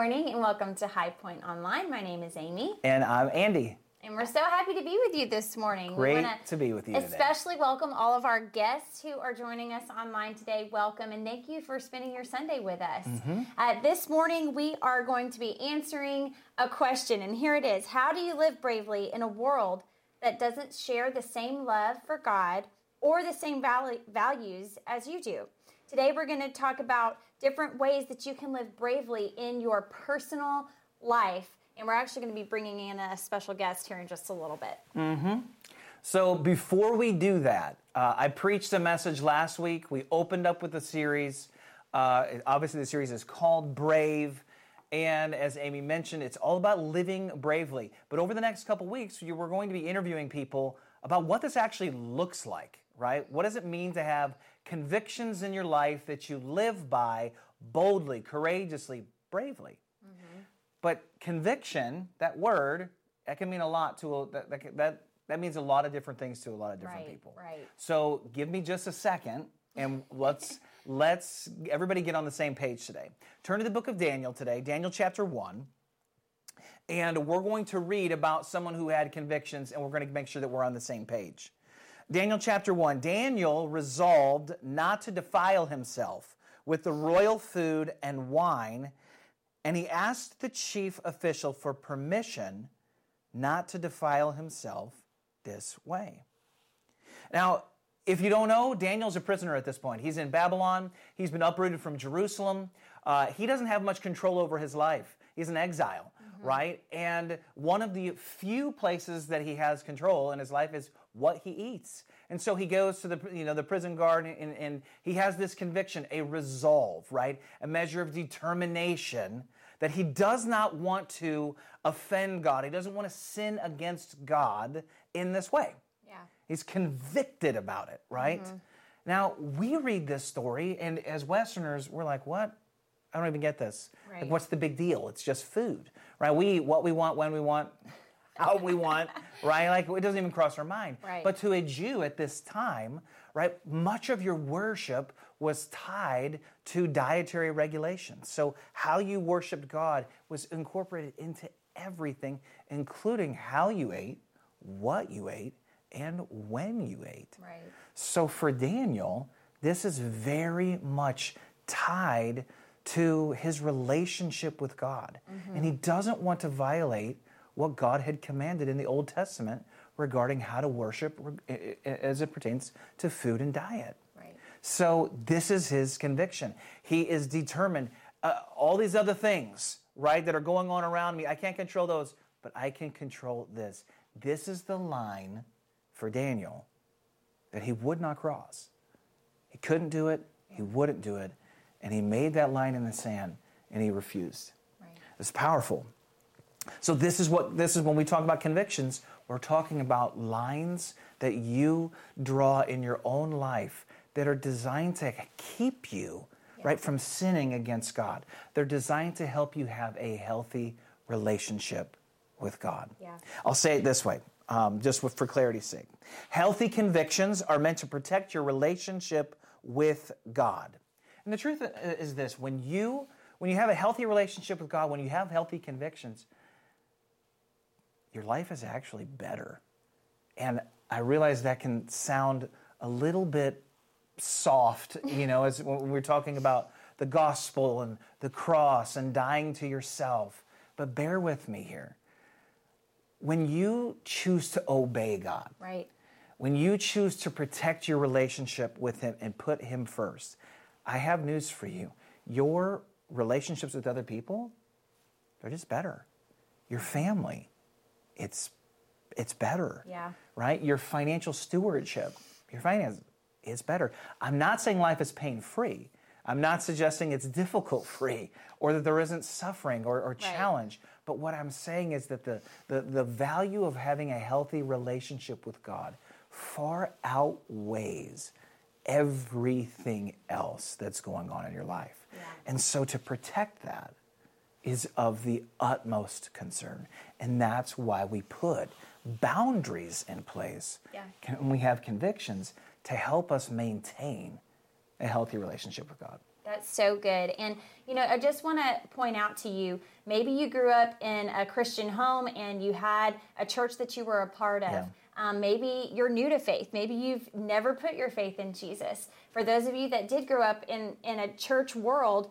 morning and welcome to High Point Online. My name is Amy. And I'm Andy. And we're so happy to be with you this morning. Great to be with you Especially today. welcome all of our guests who are joining us online today. Welcome and thank you for spending your Sunday with us. Mm-hmm. Uh, this morning we are going to be answering a question, and here it is How do you live bravely in a world that doesn't share the same love for God or the same val- values as you do? Today we're going to talk about different ways that you can live bravely in your personal life. And we're actually going to be bringing in a special guest here in just a little bit. Mm-hmm. So before we do that, uh, I preached a message last week. We opened up with a series. Uh, obviously, the series is called Brave. And as Amy mentioned, it's all about living bravely. But over the next couple weeks, we're going to be interviewing people about what this actually looks like, right? What does it mean to have convictions in your life that you live by boldly, courageously, bravely? Mm-hmm. But conviction, that word, that can mean a lot to a, that, that, that, that means a lot of different things to a lot of different right, people. Right. So give me just a second and let's let's everybody get on the same page today. Turn to the book of Daniel today, Daniel chapter 1. And we're going to read about someone who had convictions and we're going to make sure that we're on the same page. Daniel chapter 1 Daniel resolved not to defile himself with the royal food and wine, and he asked the chief official for permission not to defile himself this way. Now, if you don't know, Daniel's a prisoner at this point. He's in Babylon. He's been uprooted from Jerusalem. Uh, he doesn't have much control over his life. He's an exile, mm-hmm. right? And one of the few places that he has control in his life is what he eats. And so he goes to the, you know, the prison guard and, and he has this conviction, a resolve, right? A measure of determination that he does not want to offend God. He doesn't want to sin against God in this way. Yeah. He's convicted about it, right? Mm-hmm. Now, we read this story, and as Westerners, we're like, what? I don't even get this. Right. Like, what's the big deal? It's just food, right? We eat what we want, when we want, how we want, right? Like, it doesn't even cross our mind. Right. But to a Jew at this time, right, much of your worship was tied to dietary regulations. So, how you worshiped God was incorporated into everything, including how you ate, what you ate, and when you ate. Right. So, for Daniel, this is very much tied to his relationship with God. Mm-hmm. And he doesn't want to violate what God had commanded in the Old Testament regarding how to worship as it pertains to food and diet. Right. So this is his conviction. He is determined. Uh, all these other things, right, that are going on around me, I can't control those, but I can control this. This is the line for Daniel that he would not cross. He couldn't do it, he wouldn't do it, and he made that line in the sand and he refused. Right. It's powerful. So this is what this is when we talk about convictions, we're talking about lines that you draw in your own life that are designed to keep you yeah. right from sinning against God. They're designed to help you have a healthy relationship with God. Yeah. I'll say it this way, um, just for clarity's sake. Healthy convictions are meant to protect your relationship with God. And the truth is this when you when you have a healthy relationship with God, when you have healthy convictions, your life is actually better. And I realize that can sound a little bit soft, you know, as when we're talking about the gospel and the cross and dying to yourself. But bear with me here. When you choose to obey God, right. when you choose to protect your relationship with Him and put Him first, I have news for you. Your relationships with other people, they're just better. Your family, it's it's better. Yeah. Right? Your financial stewardship, your finance is better. I'm not saying life is pain free. I'm not suggesting it's difficult free or that there isn't suffering or, or challenge. Right. But what I'm saying is that the, the, the value of having a healthy relationship with God far outweighs everything else that's going on in your life. Yeah. And so to protect that is of the utmost concern. And that's why we put boundaries in place. Yeah. And we have convictions to help us maintain a healthy relationship with God. That's so good. And, you know, I just want to point out to you maybe you grew up in a Christian home and you had a church that you were a part of. Yeah. Um, maybe you're new to faith. Maybe you've never put your faith in Jesus. For those of you that did grow up in, in a church world,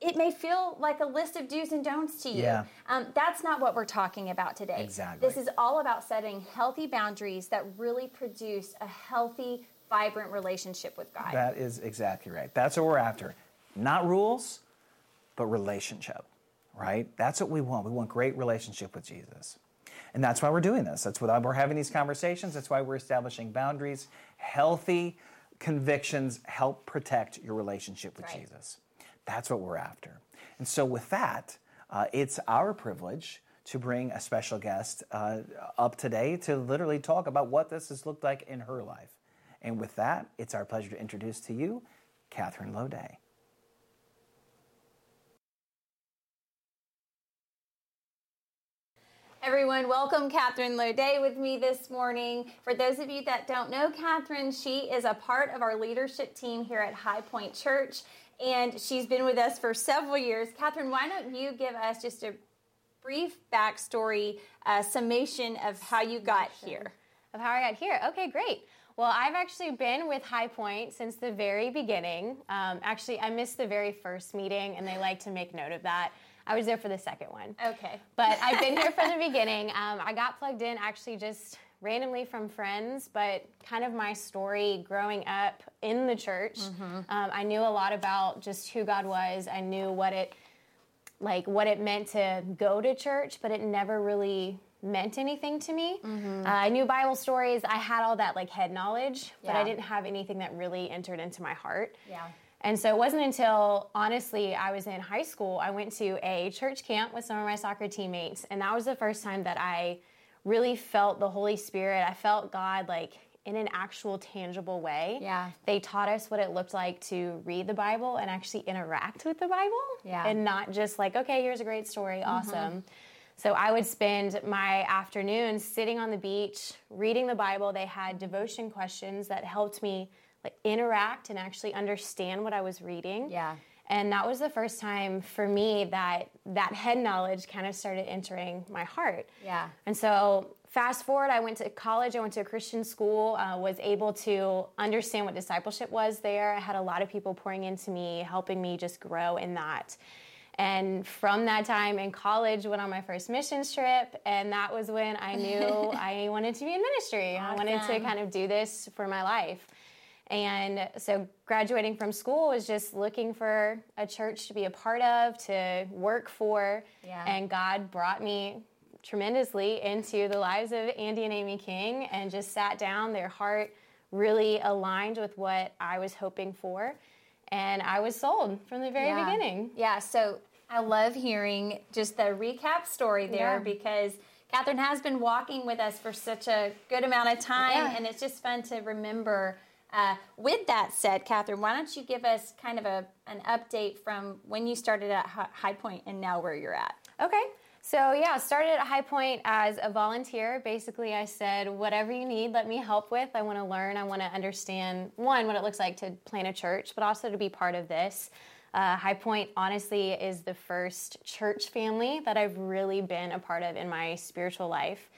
it may feel like a list of do's and don'ts to you. Yeah. Um, that's not what we're talking about today. Exactly. This is all about setting healthy boundaries that really produce a healthy, vibrant relationship with God. That is exactly right. That's what we're after. Not rules, but relationship, right? That's what we want. We want great relationship with Jesus. And that's why we're doing this. That's why we're having these conversations. That's why we're establishing boundaries. Healthy convictions help protect your relationship with right. Jesus. That's what we're after. And so, with that, uh, it's our privilege to bring a special guest uh, up today to literally talk about what this has looked like in her life. And with that, it's our pleasure to introduce to you Catherine Lode. Everyone, welcome Catherine Lode with me this morning. For those of you that don't know Catherine, she is a part of our leadership team here at High Point Church, and she's been with us for several years. Catherine, why don't you give us just a brief backstory, uh, summation of how you got here? Of how I got here. Okay, great. Well, I've actually been with High Point since the very beginning. Um, actually, I missed the very first meeting, and they like to make note of that. I was there for the second one. Okay. But I've been here from the beginning. Um, I got plugged in actually just randomly from friends, but kind of my story growing up in the church. Mm-hmm. Um, I knew a lot about just who God was. I knew what it like what it meant to go to church, but it never really meant anything to me. Mm-hmm. Uh, I knew Bible stories. I had all that like head knowledge, yeah. but I didn't have anything that really entered into my heart. Yeah. And so it wasn't until, honestly, I was in high school, I went to a church camp with some of my soccer teammates. And that was the first time that I really felt the Holy Spirit. I felt God like in an actual tangible way. Yeah. They taught us what it looked like to read the Bible and actually interact with the Bible. Yeah. And not just like, okay, here's a great story, mm-hmm. awesome. So I would spend my afternoons sitting on the beach, reading the Bible. They had devotion questions that helped me like interact and actually understand what I was reading. Yeah. And that was the first time for me that that head knowledge kind of started entering my heart. Yeah. And so fast forward, I went to college. I went to a Christian school. Uh, was able to understand what discipleship was there. I had a lot of people pouring into me, helping me just grow in that. And from that time in college, went on my first missions trip, and that was when I knew I wanted to be in ministry. Awesome. I wanted to kind of do this for my life. And so graduating from school was just looking for a church to be a part of, to work for. Yeah. And God brought me tremendously into the lives of Andy and Amy King and just sat down. Their heart really aligned with what I was hoping for. And I was sold from the very yeah. beginning. Yeah. So I love hearing just the recap story there yeah. because Catherine has been walking with us for such a good amount of time. And it's just fun to remember uh, with that said, Catherine, why don't you give us kind of a, an update from when you started at High Point and now where you're at? Okay. So, yeah, started at High Point as a volunteer. Basically, I said, whatever you need, let me help with. I want to learn. I want to understand, one, what it looks like to plant a church, but also to be part of this. Uh, High Point, honestly, is the first church family that I've really been a part of in my spiritual life.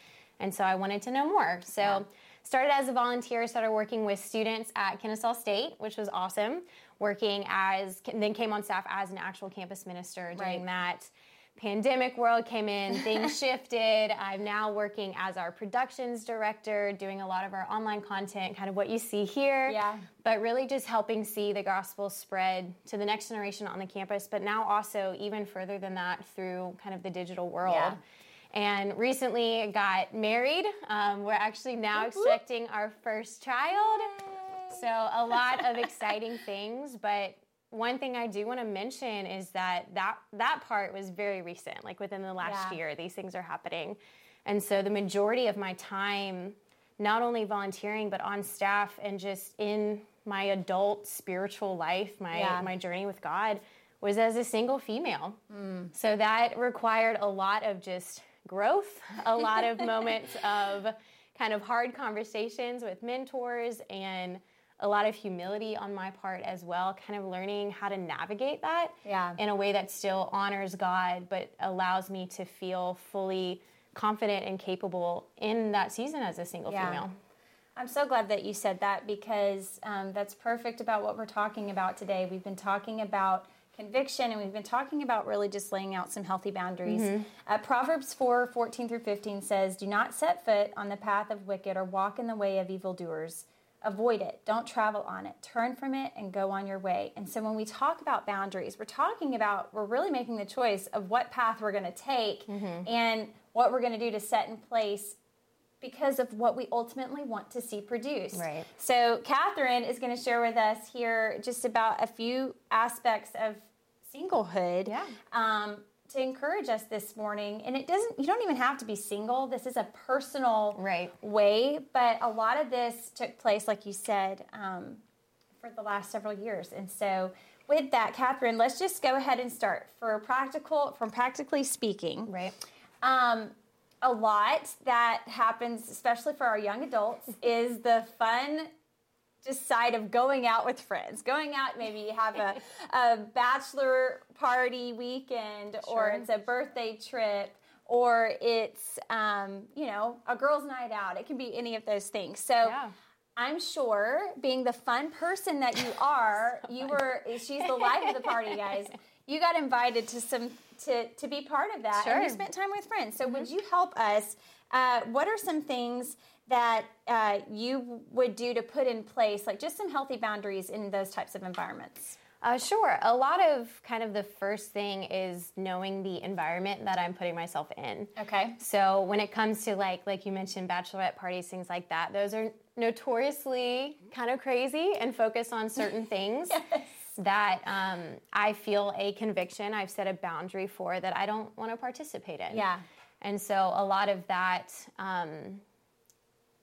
And so I wanted to know more. So, yeah started as a volunteer, started working with students at Kennesaw State, which was awesome. Working as, then came on staff as an actual campus minister during right. that. Pandemic world came in, things shifted. I'm now working as our productions director, doing a lot of our online content, kind of what you see here. Yeah. But really just helping see the gospel spread to the next generation on the campus, but now also even further than that through kind of the digital world. Yeah and recently got married. Um, we're actually now expecting our first child. So, a lot of exciting things, but one thing I do want to mention is that that, that part was very recent, like within the last yeah. year, these things are happening. And so, the majority of my time, not only volunteering, but on staff and just in my adult spiritual life, my, yeah. my journey with God, was as a single female. Mm. So, that required a lot of just growth, a lot of moments of kind of hard conversations with mentors, and a lot of humility on my part as well, kind of learning how to navigate that Yeah. in a way that still honors God, but allows me to feel fully confident and capable in that season as a single Yeah. female. I'm so glad that you said that because um, that's perfect about what we're talking about today. We've been talking about conviction and we've been talking about really just laying out some healthy boundaries. Uh, Proverbs 4 14 through 15 says, Do not set foot on the path of wicked or walk in the way of evildoers. Avoid it. Don't travel on it. Turn from it and go on your way. And so when we talk about boundaries, we're talking about, we're really making the choice of what path we're going to take and what we're going to do to set in place because of what we ultimately want to see produced. Right. So, Catherine is going to share with us here just about a few aspects of singlehood. Yeah. Um, to encourage us this morning, and it doesn't. You don't even have to be single. This is a personal Right. way, but a lot of this took place, like you said, um, for the last several years. And so, with that, Catherine, let's just go ahead and start. For practical, from practically speaking, Right. um, a lot that happens, especially for our young adults, is the fun just side of going out with friends. Going out, maybe you have a, a bachelor party weekend, or it's a birthday trip, or it's um, you know a girls' night out. It can be any of those things. So. Yeah. I'm sure, being the fun person that you are, you were she's the life of the party, guys. You got invited to some to to be part of that, and you Mm-hmm. spent time with friends. So, would you help us? Uh, what are some things that uh, you would do to put in place, like just some healthy boundaries in those types of environments? Uh, sure. A lot of kind of the first thing is knowing the environment that I'm putting myself in. Okay. So when it comes to like like you mentioned bachelorette parties, things like that, those are notoriously kind of crazy and focus on certain things that um, I feel a conviction. I've set a boundary for that I don't want to participate in. Yeah. And so a lot of that um,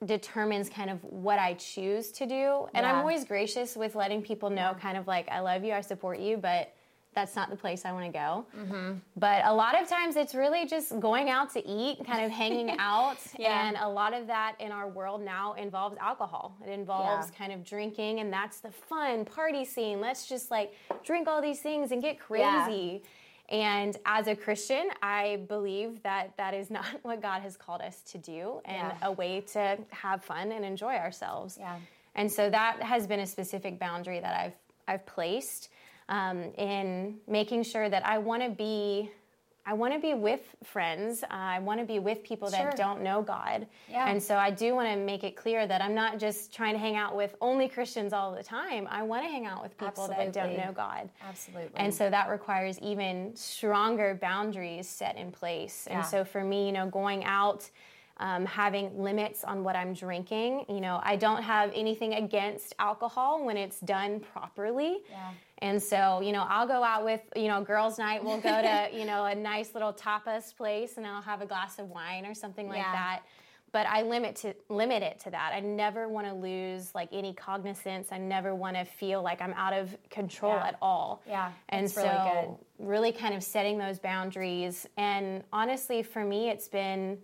determines kind of what I choose to do. And I'm always gracious with letting people know, kind of like, I love you, I support you, but that's not the place I want to go. Mm-hmm. But a lot of times it's really just going out to eat, kind of hanging out. Yeah. And a lot of that in our world now involves alcohol. It involves Yeah. kind of drinking, and that's the fun party scene. Let's just like drink all these things and get Yeah. crazy. And as a Christian, I believe that that is not what God has called us to do and Yeah. a way to have fun and enjoy ourselves. Yeah. And so that has been a specific boundary that I've I've placed um, in making sure that I want to be I want to be with friends. Uh, I want to be with people Sure. that don't know God. Yeah. And so I do want to make it clear that I'm not just trying to hang out with only Christians all the time. I want to hang out with people that don't know God. Absolutely. And so that requires even stronger boundaries set in place. Yeah. And so for me, you know, going out, um, having limits on what I'm drinking, you know, I don't have anything against alcohol when it's done properly. Yeah. And so, you know, I'll go out with, you know, girls' night. We'll go to, you know, a nice little tapas place and I'll have a glass of wine or something like Yeah. that. But I limit to limit it to that. I never want to lose like any cognizance. I never want to feel like I'm out of control Yeah. at all. Yeah, And so really good. really kind of setting those boundaries. And honestly, for me, it's been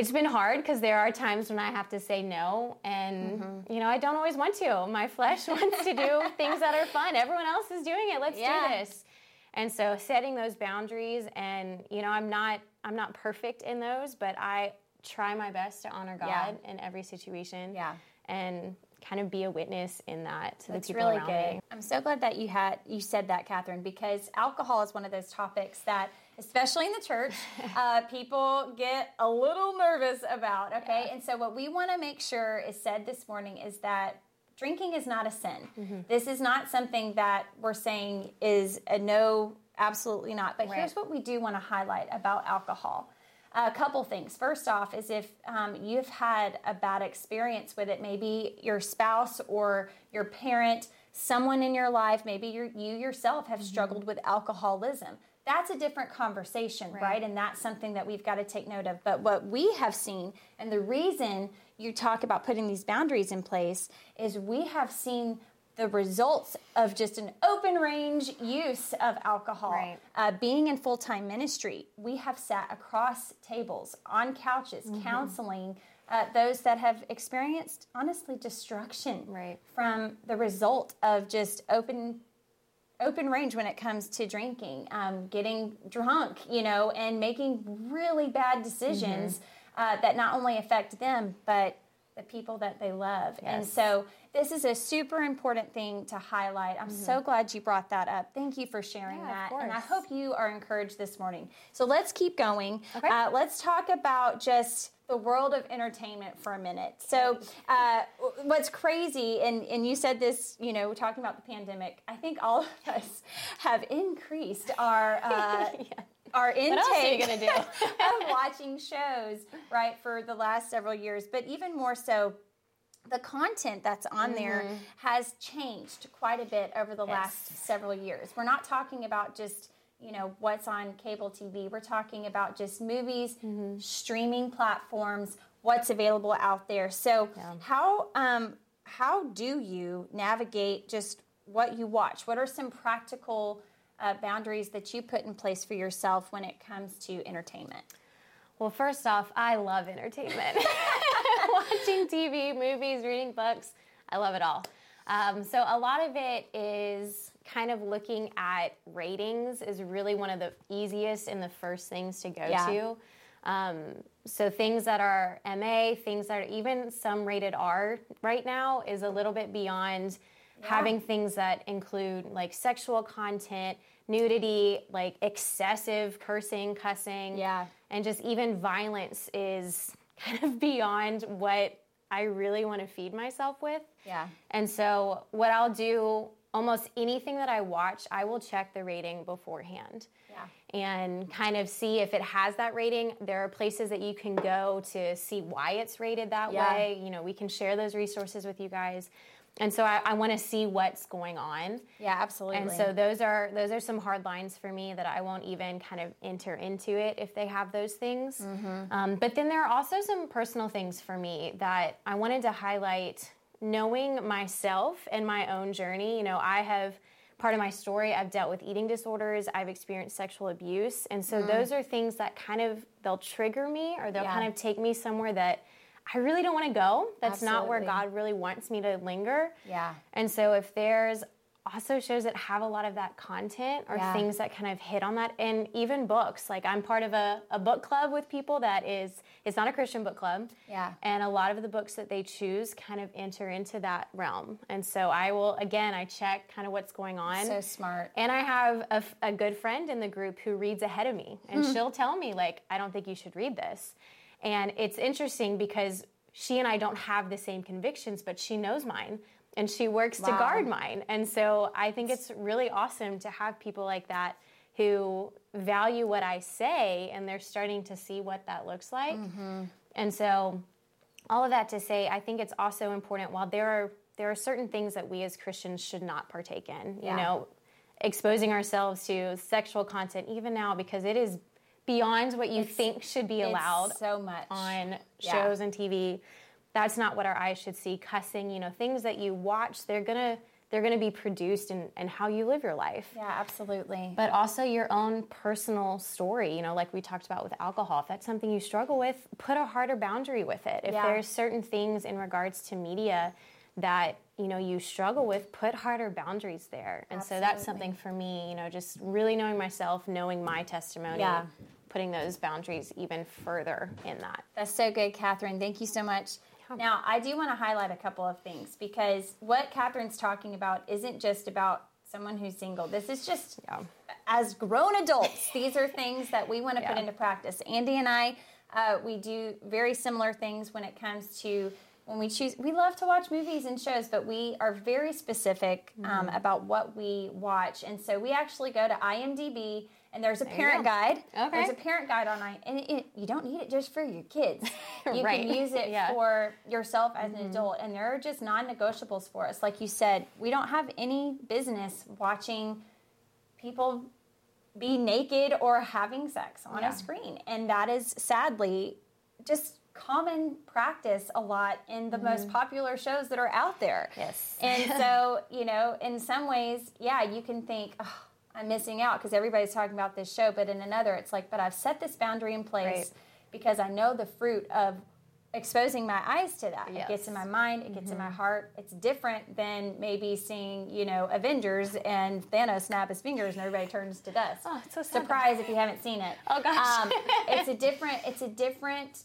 it's been hard because there are times when I have to say no, and Mm-hmm. you know I don't always want to. My flesh wants to do things that are fun. Everyone else is doing it. Let's Yeah. do this. And so setting those boundaries, and you know I'm not I'm not perfect in those, but I try my best to honor God Yeah. in every situation. Yeah. And kind of be a witness in that to That's the people really around good. me. I'm so glad that you had you said that, Catherine, because alcohol is one of those topics that, especially in the church, uh, people get a little nervous about. Okay, and so what we want to make sure is said this morning is that drinking is not a sin. Mm-hmm. This is not something that we're saying is a no. Absolutely not. But here's what we do want to highlight about alcohol. A couple things. First off, is if um, you've had a bad experience with it, maybe your spouse or your parent, someone in your life, maybe you you yourself have struggled with alcoholism. That's a different conversation, right. And that's something that we've got to take note of. But what we have seen, and the reason you talk about putting these boundaries in place, is we have seen the results of just an open range use of alcohol. Right. Uh, being in full time ministry, we have sat across tables, on couches, Mm-hmm. counseling uh, those that have experienced, honestly, destruction Right. from the result of just open open range when it comes to drinking, um, getting drunk, you know, and making really bad decisions Mm-hmm. uh, that not only affect them but the people that they love. And so this is a super important thing to highlight. I'm so glad you brought that up. Thank you for sharing Mm-hmm. Yeah, that. And I hope you are encouraged this morning. So let's keep going. Okay. Uh, let's talk about just the world of entertainment for a minute. So, uh, what's crazy, and, and you said this, you know, talking about the pandemic, I think all of us have increased our. Uh, Our intake else are you gonna do? of watching shows, right, for the last several years, but even more so, the content that's on there has changed quite a bit over the last several years. We're not talking about just you know what's on cable TV. We're talking about just movies, streaming platforms, what's available out there. So how um, how do you navigate just what you watch? What are some practical uh, boundaries that you put in place for yourself when it comes to entertainment? Well, first off, I love entertainment. Watching TV, movies, reading books, I love it all. Um, so a lot of it is kind of looking at ratings is really one of the easiest and the first things to go Yeah. to. Um, so things that are MA, things that are even some rated R right now is a little bit beyond having things that include like sexual content, nudity, like excessive cursing, cussing, Yeah. and just even violence is kind of beyond what I really want to feed myself with. Yeah. And so, what I'll do, almost anything that I watch, I will check the rating beforehand. Yeah. And kind of see if it has that rating. There are places that you can go to see why it's rated that Yeah. way. You know, we can share those resources with you guys. And so I, I want to see what's going on. Yeah, absolutely. And so those are those are some hard lines for me that I won't even kind of enter into it if they have those things. Mm-hmm. Um, but then there are also some personal things for me that I wanted to highlight. Knowing myself and my own journey, you know, I have part of my story. I've dealt with eating disorders. I've experienced sexual abuse, and so those are things that kind of they'll trigger me or they'll Mm. Yeah. kind of take me somewhere that I really don't want to go. That's not where God really wants me to linger. Yeah. And so if there's also shows that have a lot of that content or Yeah. things that kind of hit on that and even books like i'm part of a, a book club with people that is it's not a christian book club Yeah. and a lot of the books that they choose kind of enter into that realm and so i will again i check kind of what's going on So smart. and I have a good friend in the group who reads ahead of me, and hmm. she'll tell me, like, I don't think you should read this. And it's interesting because she and I don't have the same convictions, but she knows mine and she works to guard mine. And so I think it's really awesome to have people like that who value what I say and they're starting to see what that looks like. Mm-hmm. And so all of that to say, I think it's also important. While there are there are certain things that we as Christians should not partake in, you Yeah. know, exposing ourselves to sexual content, even now, because it is beyond what you think should be allowed so much. on Yeah. shows and TV. That's not what our eyes should see. Cussing, you know, things that you watch, they're gonna they're gonna be produced in, in how you live your life Yeah, absolutely. but also your own personal story. You know, like we talked about with alcohol. If that's something you struggle with, put a harder boundary with it. If Yeah. there's certain things in regards to media that you know you struggle with, put harder boundaries there. And so that's something for me. You know, just really knowing myself, knowing my testimony, Yeah. putting those boundaries even further in that. That's so good, Catherine. Thank you so much. Now, I do want to highlight a couple of things because what Catherine's talking about isn't just about someone who's single. This is just Yeah. as grown adults, these are things that we want to put into practice. Andy and I, uh, we do very similar things when it comes to when we choose. We love to watch movies and shows, but we are very specific um, Mm-hmm. about what we watch, and so we actually go to IMDb. And there's a you parent guide. Okay. There's a parent guide on I, and it, you don't need it just for your kids. You Right. can use it Yeah. Mm-hmm. for yourself as an adult, and there are just non-negotiables for us. Like you said, we don't have any business watching people be naked or having sex on Yeah. a screen. And that is sadly just common practice a lot in the most popular shows that are out there. Mm-hmm. Yes. And so, you know, in some ways, yeah, you can think, oh, I'm missing out because everybody's talking about this show. But in another, it's like, but I've set this boundary in place Right. because I know the fruit of exposing my eyes to that. It gets in my mind, it gets in my heart. It's different than maybe seeing, you know, Avengers and Thanos snap his fingers and everybody turns to dust. Oh, it's so sad. Surprise if you haven't seen it. Oh, gosh. Um, it's a different it's a different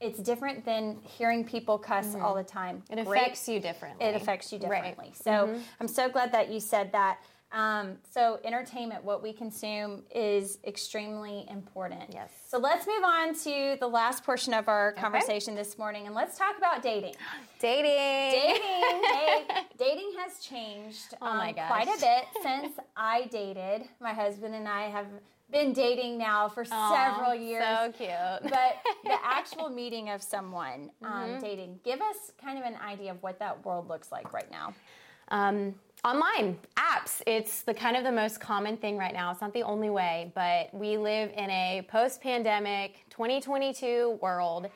it's different than hearing people cuss all the time. Mm-hmm. It Great- affects you differently. it affects you Right. differently. So I'm so glad that you said that. Um, so entertainment, what we consume, is extremely important. Yes. So let's move on to the last portion of our conversation this morning, and let's talk about dating. Dating. Dating, hey, dating has changed Oh my um, gosh. quite a bit since I dated. My husband and I have been dating now for several years So cute. but the actual meeting of someone um, Mm-hmm. dating give us kind of an idea of what that world looks like right now um, online apps it's the kind of the most common thing right now it's not the only way but we live in a post-pandemic 2022 world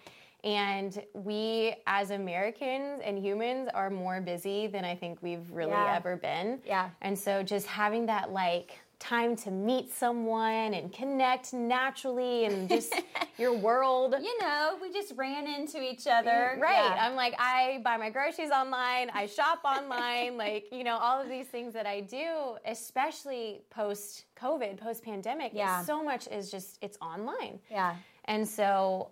and we as americans and humans are more busy than i think we've really Yeah. ever been Yeah. and so just having that like time to meet someone and connect naturally and just your world you know we just ran into each other Right. Yeah. I'm like, I buy my groceries online, I shop online, like, you know, all of these things that I do, especially post COVID, post pandemic. Yeah. So much is just, it's online. yeah And so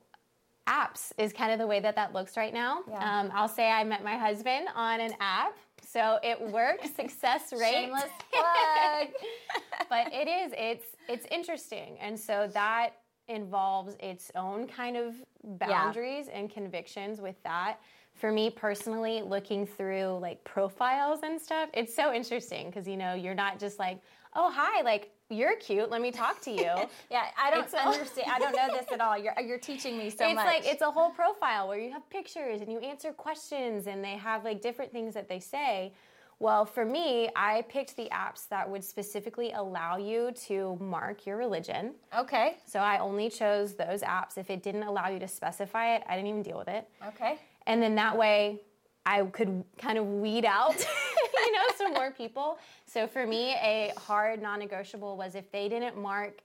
apps is kind of the way that that looks right now. Yeah. Um, I'll say I met my husband on an app. So it works, success rate. shameless plug but it is, it's, it's interesting. And so that involves its own kind of boundaries and convictions with that. For me personally, looking through like profiles and stuff, it's so interesting because you know you're not just like, oh hi, like you're cute, let me talk to you. yeah i don't It's understand i don't know this at all you're, you're teaching me so it's much It's like it's a whole profile where you have pictures and you answer questions and they have like different things that they say. Well, for me, I picked the apps that would specifically allow you to mark your religion. okay So I only chose those apps. If it didn't allow you to specify it, I didn't even deal with it. okay And then that way I could kind of weed out, you know, some more people. So for me, a hard non negotiable was if they didn't mark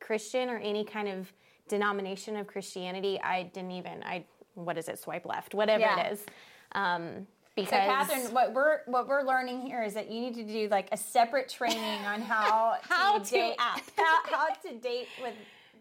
Christian or any kind of denomination of Christianity, I didn't even, I, what is it, swipe left, whatever Yeah. it is. Um, because so catherine what we're what we're learning here is that you need to do like a separate training on how How to, to date how, how to date with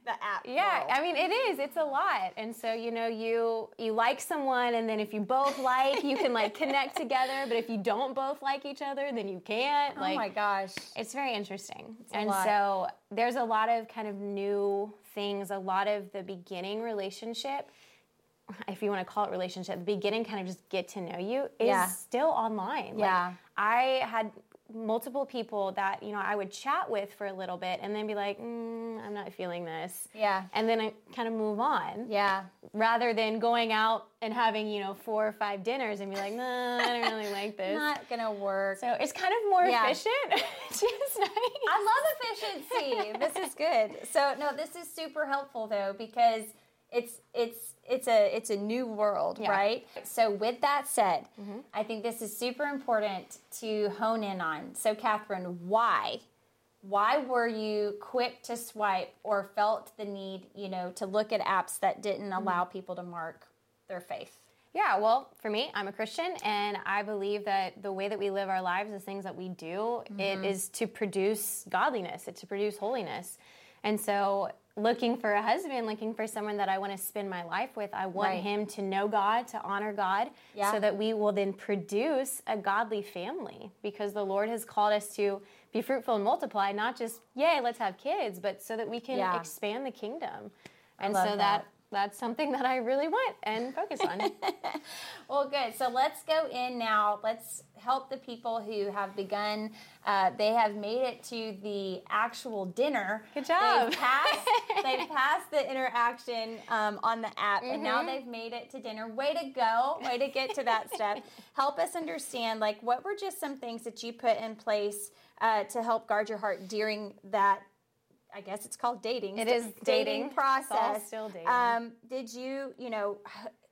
the app Yeah, world. I mean it is. It's a lot. And so, you know, you you like someone and then if you both like, you can like connect together, but if you don't both like each other, then you can't. oh like my gosh it's very interesting. a and lot. so there's a lot of kind of new things, a lot of the beginning relationship if you want to call it relationship, the beginning kind of just get to know you is Yeah. still online. Like, Yeah. I had multiple people that you know I would chat with for a little bit and then be like, mm, I'm not feeling this. Yeah. And then I kind of move on. yeah Rather than going out and having you know four or five dinners and be like, nah, I don't really like this. not gonna work so it's kind of more Yeah. efficient. Nice. I love efficiency. this is good. So no, this is super helpful though because it's it's it's a it's a new world, Yeah. right? So with that said, mm-hmm. I think this is super important to hone in on. So Catherine, why? Why were you quick to swipe or felt the need, you know, to look at apps that didn't mm-hmm. allow people to mark their faith? Yeah, well, for me, I'm a Christian, and I believe that the way that we live our lives, the things that we do, it mm-hmm. is to produce godliness, it's to produce holiness. And so, looking for a husband, looking for someone that I want to spend my life with, I want Right. him to know God, to honor God, Yeah. so that we will then produce a godly family. Because the Lord has called us to be fruitful and multiply, not just, yay, let's have kids, but so that we can Yeah. expand the kingdom. And so that. that that's something that I really want and focus on. Well, good. So let's go in now. Let's help the people who have begun. Uh, they have made it to the actual dinner. Good job. They've passed, they've passed the interaction um, on the app, and Mm-hmm. now they've made it to dinner. Way to go! Way to get to that step. Help us understand, like, what were just some things that you put in place uh, to help guard your heart during that. I guess it's called dating. It is dating. It's all process. still dating. Um, did you, you know,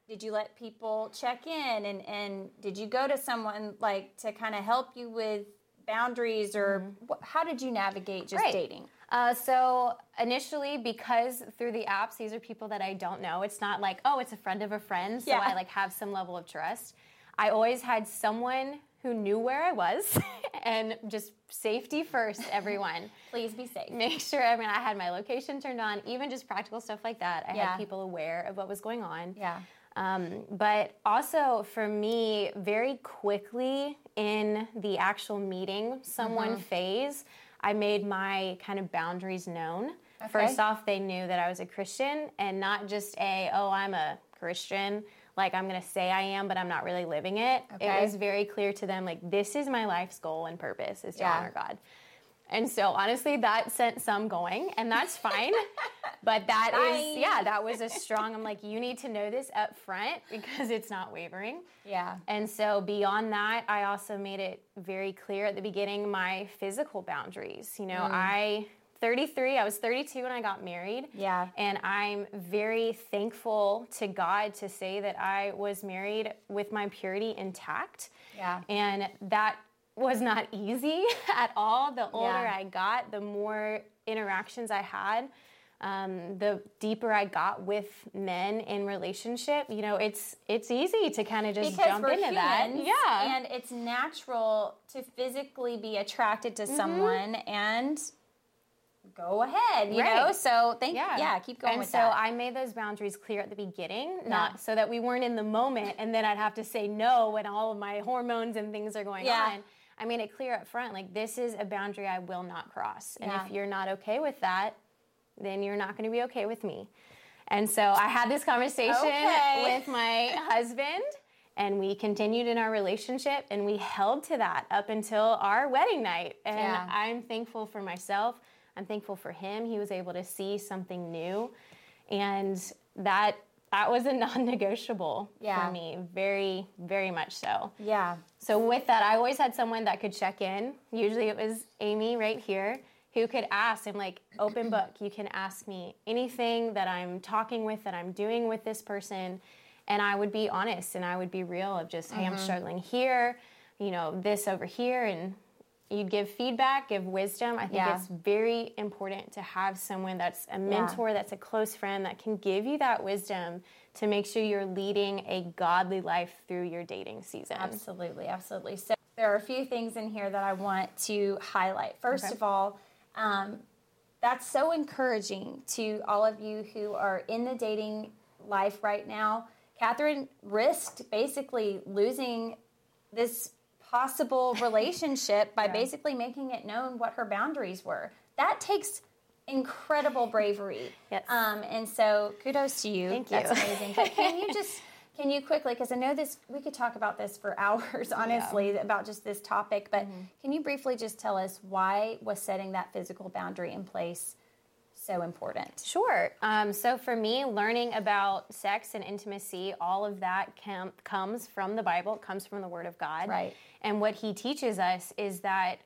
did you let people check in and, and did you go to someone like to kind of help you with boundaries or wh- how did you navigate just Mm-hmm. Right. dating? Uh, so initially, because through the apps, these are people that I don't know. It's not like, oh, it's a friend of a friend, so Yeah. I like have some level of trust. I always had someone who knew where I was, and just safety first, everyone. Please be safe. Make sure. I mean, I had my location turned on, even just practical stuff like that. I Yeah. had people aware of what was going on. Yeah. Um, but also for me, very quickly in the actual meeting someone Mm-hmm. phase, I made my kind of boundaries known. Okay. First off, they knew that I was a Christian and not just a, oh, I'm a Christian. Like I'm to say I am, but I'm not really living it. Okay. It was very clear to them, like, this is my life's goal and purpose is to Yeah. honor God. And so honestly, that sent some going, and that's fine. but that is, Fine. yeah, that was a strong. I'm like, you need to know this up front because it's not wavering. Yeah. And so beyond that, I also made it very clear at the beginning my physical boundaries. You Mm. know, I 33, I was 32 when I got married. Yeah. And I'm very thankful to God to say that I was married with my purity intact. Yeah. And that was not easy at all. The older Yeah. I got, the more interactions I had, um, the deeper I got with men in relationship. You know, it's it's easy to kind of just because jump into that. humans, Yeah. and it's natural to physically be attracted Mm-hmm. to someone and go ahead, you Right. know. So thank yeah. yeah, keep going and with so that. I made those boundaries clear at the beginning, Yeah. not so that we weren't in the moment and then I'd have to say no when all of my hormones and things are going Yeah. on. I made it clear up front, like this is a boundary I will not cross. And if you're not okay with that, then you're not going to be okay with me. And so I had this conversation Okay. with my husband and we continued in our relationship and we held to that up until our wedding night. And Yeah. I'm thankful for myself. I'm thankful for him. He was able to see something new. And that that was a non-negotiable Yeah. for me, very, very much so. yeah. So with that, I always had someone that could check in. Usually it was Amy right here who could ask. I'm like, open book. You can ask me anything that I'm talking with, that I'm doing with this person. And I would be honest and I would be real of just, hey, Mm-hmm. I'm struggling here, you know, this over here. And you'd give feedback, give wisdom. I think Yeah. it's very important to have someone that's a mentor, that's a close friend that can give you that wisdom to make sure you're leading a godly life through your dating season. Absolutely, absolutely. So there are a few things in here that I want to highlight. First Okay. of all, um, that's so encouraging to all of you who are in the dating life right now. Catherine risked basically losing this possible relationship by basically making it known what her boundaries were. That takes incredible bravery. Yes. Um, and so kudos to you. Thank you. That's amazing. But can you just can you quickly because I know this we could talk about this for hours honestly about just this topic, but Mm-hmm. can you briefly just tell us why was setting that physical boundary in place so important? Sure. Um, so for me, learning about sex and intimacy, all of that com- comes from the Bible, it comes from the Word of God. Right. And what He teaches us is that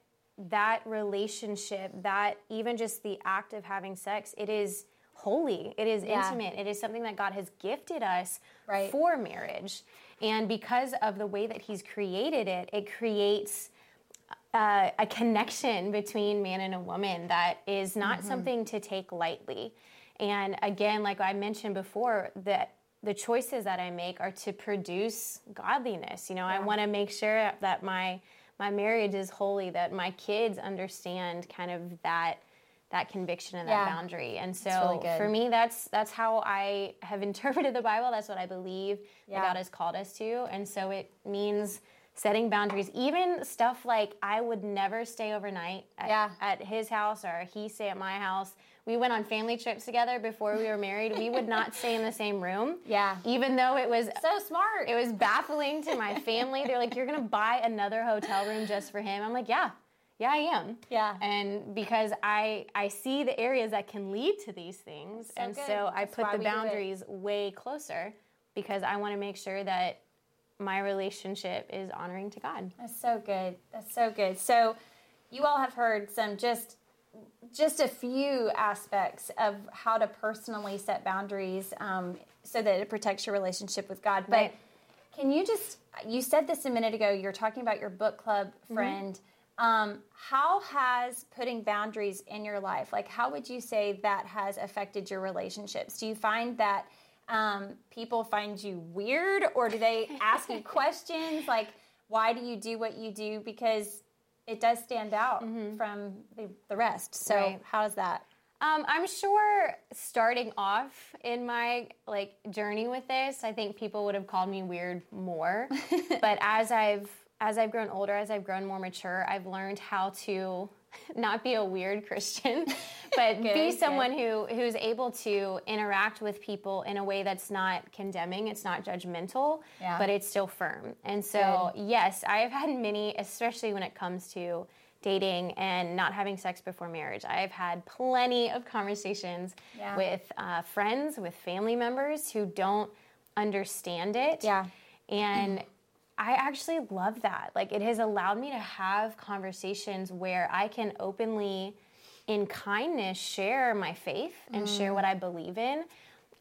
that relationship, that even just the act of having sex, it is holy, it is Yeah. intimate, it is something that God has gifted us Right. for marriage. And because of the way that He's created it, it creates uh, a connection between man and a woman that is not Mm-hmm. something to take lightly. And again, like I mentioned before, that the choices that I make are to produce godliness. You know, I want to make sure that my my marriage is holy, that my kids understand kind of that that conviction and that boundary. And so really for me that's that's how I have interpreted the Bible. That's what I believe Yeah. that God has called us to. And so it means setting boundaries, even stuff like I would never stay overnight at, Yeah. at his house or he stay at my house. We went on family trips together before we were married. We would not stay in the same room. Yeah. Even though it was So smart. it was baffling to my family. They're like, "You're gonna buy another hotel room just for him?" I'm like, "Yeah, yeah, I am." Yeah. And because I I see the areas that can lead to these things, so and good. so I That's put the we do it. boundaries way closer because I want to make sure that my relationship is honoring to God. That's so good. That's so good. So, you all have heard some just just a few aspects of how to personally set boundaries um, so that it protects your relationship with God. But Right. can you just you said this a minute ago? You're talking about your book club Mm-hmm. friend. Um, how has putting boundaries in your life, like how would you say that has affected your relationships? Do you find that um, people find you weird or do they ask you questions like, why do you do what you do? Because it does stand out mm-hmm. from the, the, rest. So, right. how is that? Um, I'm sure starting off in my like journey with this, I think people would have called me weird more. but as I've as I've grown older, as I've grown more mature, I've learned how to not be a weird Christian, but good, be someone good. who who's able to interact with people in a way that's not condemning, it's not judgmental, yeah. but it's still firm. And so, good. yes, I have had many, especially when it comes to dating and not having sex before marriage. I've had plenty of conversations yeah. with uh, friends, with family members who don't understand it. Yeah. And I actually love that. Like, it has allowed me to have conversations where I can openly, in kindness, share my faith and mm. share what I believe in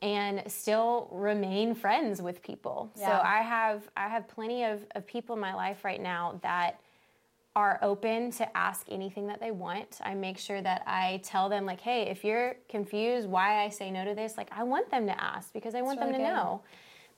and still remain friends with people. Yeah. So I have I have plenty of, of people in my life right now that are open to ask anything that they want. I make sure that I tell them like, hey, if you're confused why I say no to this, like I want them to ask because I want That's them to good. know.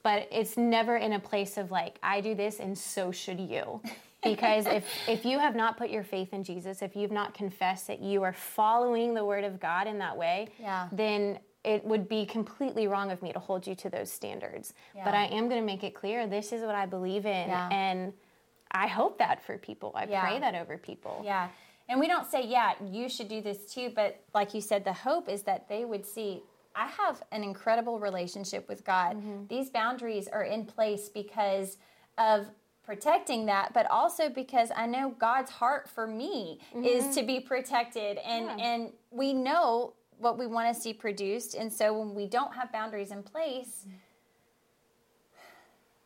But it's never in a place of like, I do this and so should you. Because if if you have not put your faith in Jesus, if you've not confessed that you are following the word of God in that way, yeah. then it would be completely wrong of me to hold you to those standards. Yeah. But I am going to make it clear this is what I believe in yeah. and I hope that for people. I pray that over people. Yeah. And we don't say, yeah, you should do this too, but like you said, the hope is that they would see, I have an incredible relationship with God. Mm-hmm. These boundaries are in place because of protecting that, but also because I know God's heart for me mm-hmm. is to be protected. And yeah. and we know what we want to see produced. And so when we don't have boundaries in place, mm-hmm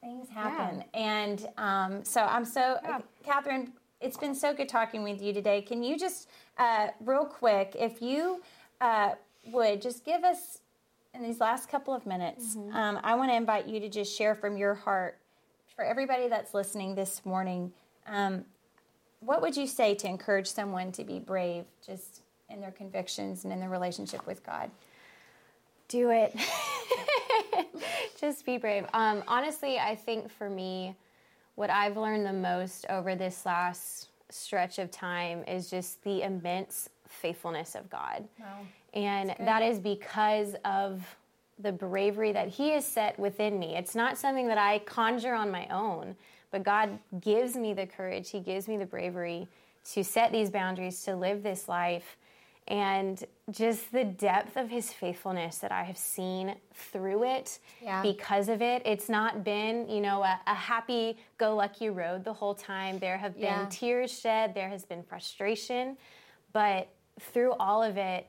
things happen. Yeah. And um, so I'm so, yeah. Catherine, it's been so good talking with you today. Can you just, uh, real quick, if you uh, would just give us in these last couple of minutes, mm-hmm. um, I want to invite you to just share from your heart for everybody that's listening this morning. Um, what would you say to encourage someone to be brave just in their convictions and in their relationship with God? Do it. Just be brave. Um, honestly, I think for me, what I've learned the most over this last stretch of time is just the immense faithfulness of God. Wow. And that is because of the bravery that He has set within me. It's not something that I conjure on my own, but God gives me the courage, He gives me the bravery to set these boundaries, to live this life and just the depth of his faithfulness that I have seen through it yeah. because of it. It's not been, you know, a, a happy go lucky road the whole time. There have been yeah. tears shed, there has been frustration, but through all of it,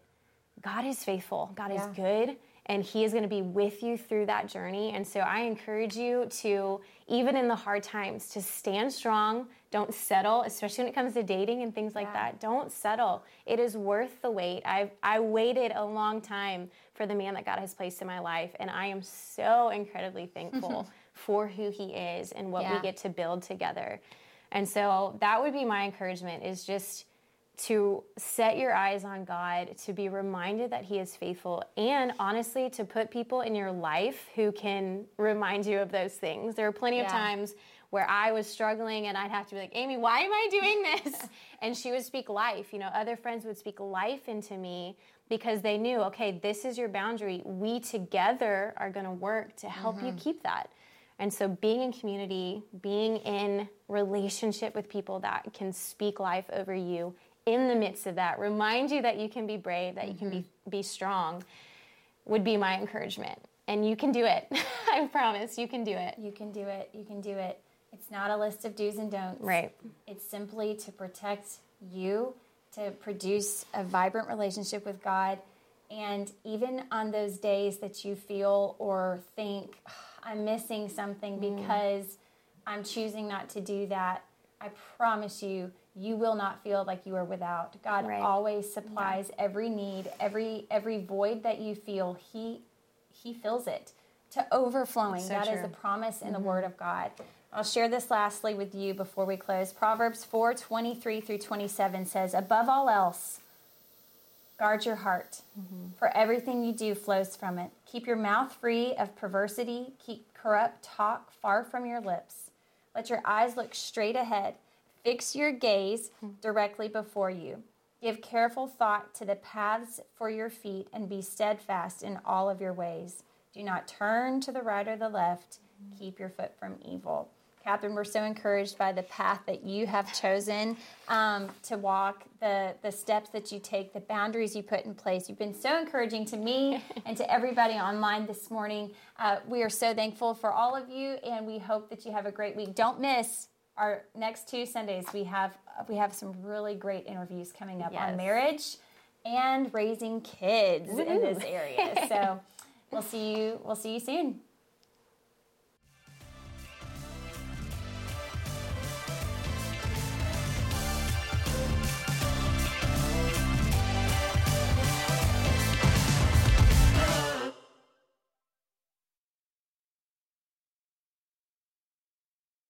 God is faithful, God yeah. is good, and He is going to be with you through that journey. And so I encourage you to, even in the hard times, to stand strong. Don't settle, especially when it comes to dating and things like yeah. that. Don't settle. It is worth the wait. I've I waited a long time for the man that God has placed in my life, and I am so incredibly thankful for who He is and what yeah. we get to build together. And so that would be my encouragement: is just to set your eyes on God, to be reminded that He is faithful, and honestly, to put people in your life who can remind you of those things. There are plenty yeah. of times where I was struggling and I'd have to be like, Amy, why am I doing this? and she would speak life. You know, other friends would speak life into me because they knew, okay, this is your boundary. We together are going to work to help mm-hmm. you keep that. And so, being in community, being in relationship with people that can speak life over you in the midst of that, remind you that you can be brave, that you can be, mm-hmm. be strong, would be my encouragement. And you can do it. I promise you can do it. You can do it. You can do it. It's not a list of do's and don'ts. Right. It's simply to protect you, to produce a vibrant relationship with God. And even on those days that you feel or think, I'm missing something mm. because I'm choosing not to do that, I promise you, you will not feel like you are without. God right. always supplies yeah. every need, every every void that you feel, he he fills it to overflowing. So that true. is a promise in mm-hmm. the word of God. I'll share this lastly with you before we close. Proverbs 4 23 through 27 says, Above all else, guard your heart, mm-hmm. for everything you do flows from it. Keep your mouth free of perversity, keep corrupt talk far from your lips. Let your eyes look straight ahead, fix your gaze hmm. directly before you. Give careful thought to the paths for your feet and be steadfast in all of your ways. Do not turn to the right or the left. Keep your foot from evil. Catherine, we're so encouraged by the path that you have chosen um, to walk, the, the steps that you take, the boundaries you put in place. You've been so encouraging to me and to everybody online this morning. Uh, we are so thankful for all of you, and we hope that you have a great week. Don't miss our next two Sundays. We have we have some really great interviews coming up yes. on marriage and raising kids Woo-hoo. in this area. So we'll see you. We'll see you soon.